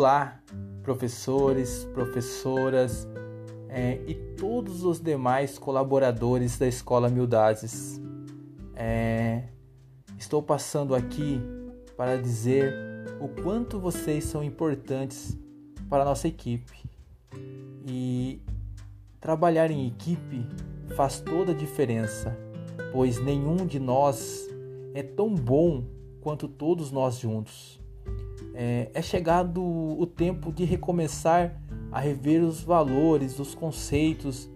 Olá, professores, professoras é, e todos os demais colaboradores da Escola Mildazes. É, estou passando aqui para dizer o quanto vocês são importantes para a nossa equipe. E trabalhar em equipe faz toda a diferença, pois nenhum de nós é tão bom quanto todos nós juntos é, é chegado o tempo de recomeçar a rever os valores, os conceitos.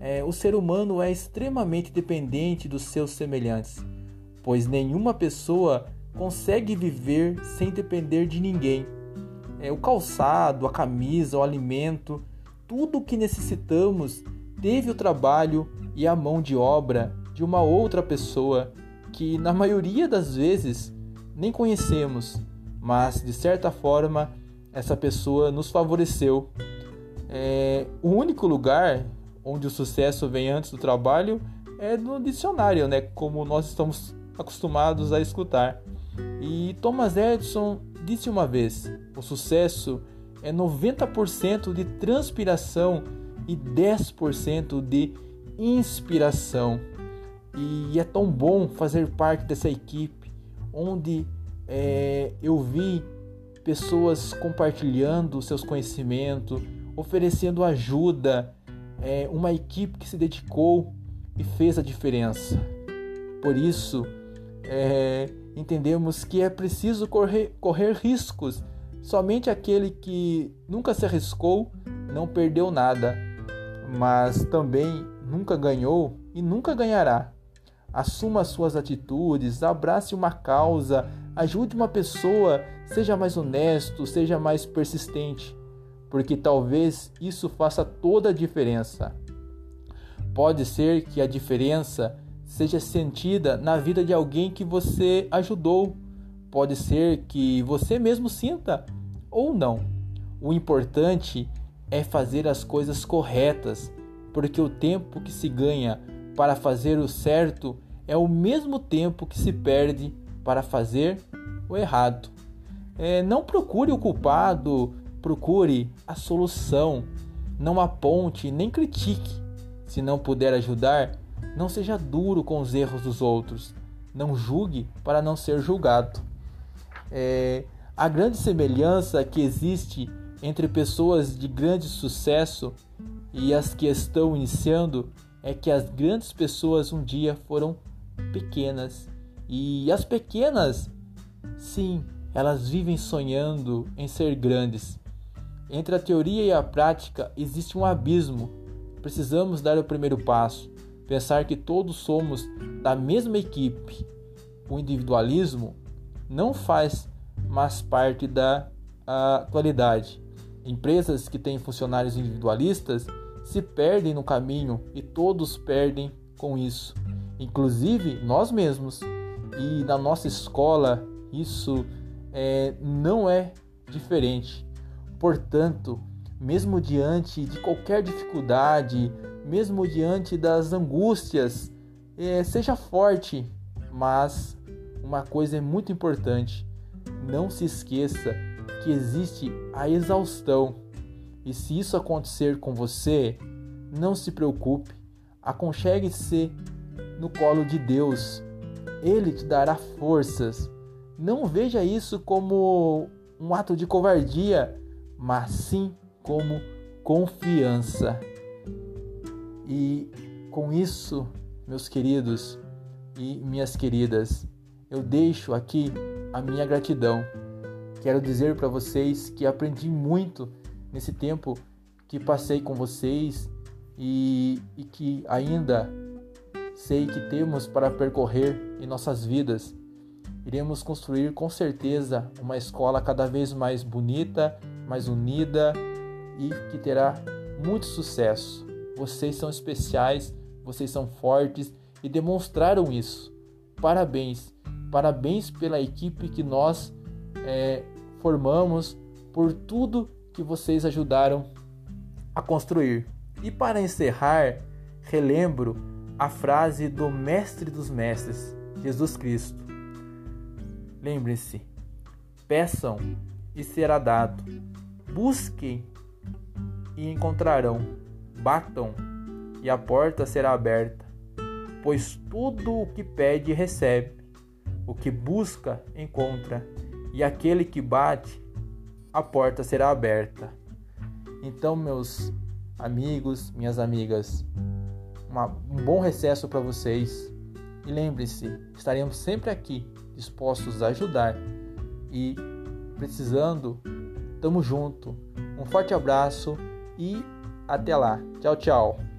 É, o ser humano é extremamente dependente dos seus semelhantes, pois nenhuma pessoa consegue viver sem depender de ninguém. É, o calçado, a camisa, o alimento, tudo o que necessitamos teve o trabalho e a mão de obra de uma outra pessoa que, na maioria das vezes, nem conhecemos mas de certa forma essa pessoa nos favoreceu. É, o único lugar onde o sucesso vem antes do trabalho é no dicionário, né? Como nós estamos acostumados a escutar. E Thomas Edison disse uma vez: o sucesso é 90% de transpiração e 10% de inspiração. E é tão bom fazer parte dessa equipe onde é, eu vi pessoas compartilhando seus conhecimentos, oferecendo ajuda, é, uma equipe que se dedicou e fez a diferença. Por isso, é, entendemos que é preciso correr, correr riscos. Somente aquele que nunca se arriscou não perdeu nada, mas também nunca ganhou e nunca ganhará. Assuma suas atitudes, abrace uma causa, Ajude uma pessoa, seja mais honesto, seja mais persistente, porque talvez isso faça toda a diferença. Pode ser que a diferença seja sentida na vida de alguém que você ajudou. Pode ser que você mesmo sinta ou não. O importante é fazer as coisas corretas, porque o tempo que se ganha para fazer o certo é o mesmo tempo que se perde para fazer o errado. É, não procure o culpado, procure a solução. Não aponte nem critique. Se não puder ajudar, não seja duro com os erros dos outros. Não julgue para não ser julgado. É, a grande semelhança que existe entre pessoas de grande sucesso e as que estão iniciando é que as grandes pessoas um dia foram pequenas e as pequenas, sim, elas vivem sonhando em ser grandes. Entre a teoria e a prática existe um abismo. Precisamos dar o primeiro passo, pensar que todos somos da mesma equipe. O individualismo não faz mais parte da atualidade. Empresas que têm funcionários individualistas se perdem no caminho e todos perdem com isso, inclusive nós mesmos. E na nossa escola isso é, não é diferente. Portanto, mesmo diante de qualquer dificuldade, mesmo diante das angústias, é, seja forte, mas uma coisa é muito importante: não se esqueça que existe a exaustão. E se isso acontecer com você, não se preocupe, aconchegue-se no colo de Deus ele te dará forças. Não veja isso como um ato de covardia, mas sim como confiança. E com isso, meus queridos e minhas queridas, eu deixo aqui a minha gratidão. Quero dizer para vocês que aprendi muito nesse tempo que passei com vocês e, e que ainda sei que temos para percorrer em nossas vidas. Iremos construir com certeza uma escola cada vez mais bonita, mais unida e que terá muito sucesso. Vocês são especiais, vocês são fortes e demonstraram isso. Parabéns, parabéns pela equipe que nós é, formamos, por tudo que vocês ajudaram a construir. E para encerrar, relembro a frase do Mestre dos Mestres, Jesus Cristo. Lembre-se: peçam e será dado, Busquem e encontrarão. Batam e a porta será aberta. Pois tudo o que pede recebe, o que busca encontra, e aquele que bate, a porta será aberta. Então, meus amigos, minhas amigas, uma, um bom recesso para vocês. E lembre-se, estaremos sempre aqui dispostos a ajudar e precisando, tamo junto. Um forte abraço e até lá. Tchau, tchau.